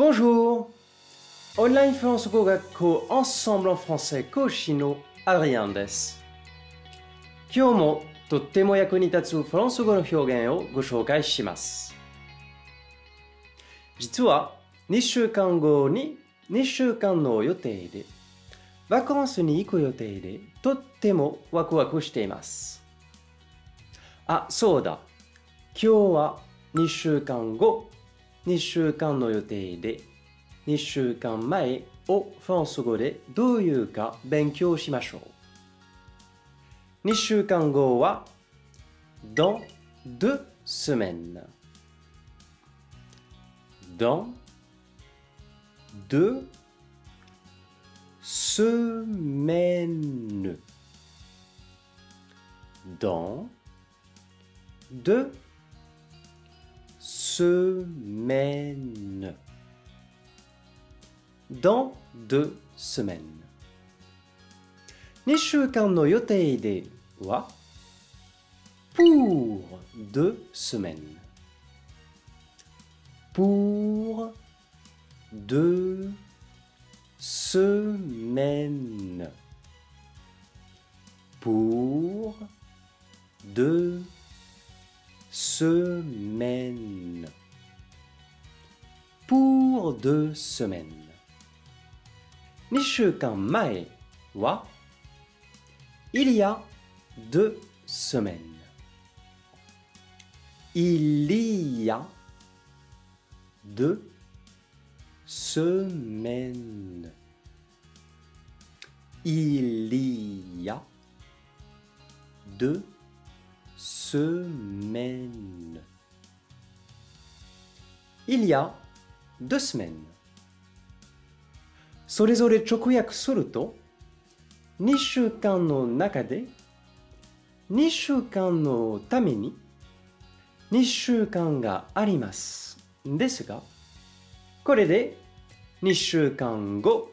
Bonjour! オンラインフランス語学校 Ensemble en français 講師のアドリアンです。今日もとっても役に立つフランス語の表現をご紹介します。実は2週間後に2週間の予定でバカンスに行く予定でとってもワクワクしています。あ、そうだ。今日は2週間後、2週間の予定で2週間前をフランス語でどういうか勉強しましょう。2週間後は dans deux semaines. Dans deux semaines. Dans deux semaines. Dans deux semaines. 2週間の予定では pour deux semaines. Pour deux semaines. Pour deux semaines. semaine. Pour deux semaines. Nishukan mae wa il y a deux semaines. Il y a deux semaines. Il y a deux semaines. Il y a deux semaines. それぞれ直訳すると2週間の中で2週間のために2週間があります。ですが、これで2週間後、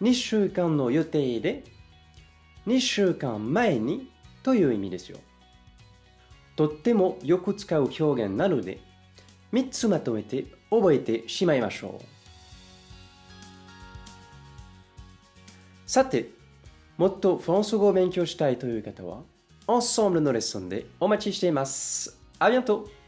2週間の予定で2週間前にという意味ですよ。とってもよく使う表現なので、3つまとめて覚えてしまいましょう。さて、もっとフランス語を勉強したいという方は、Ensemble のレッスンでお待ちしています。ありがとう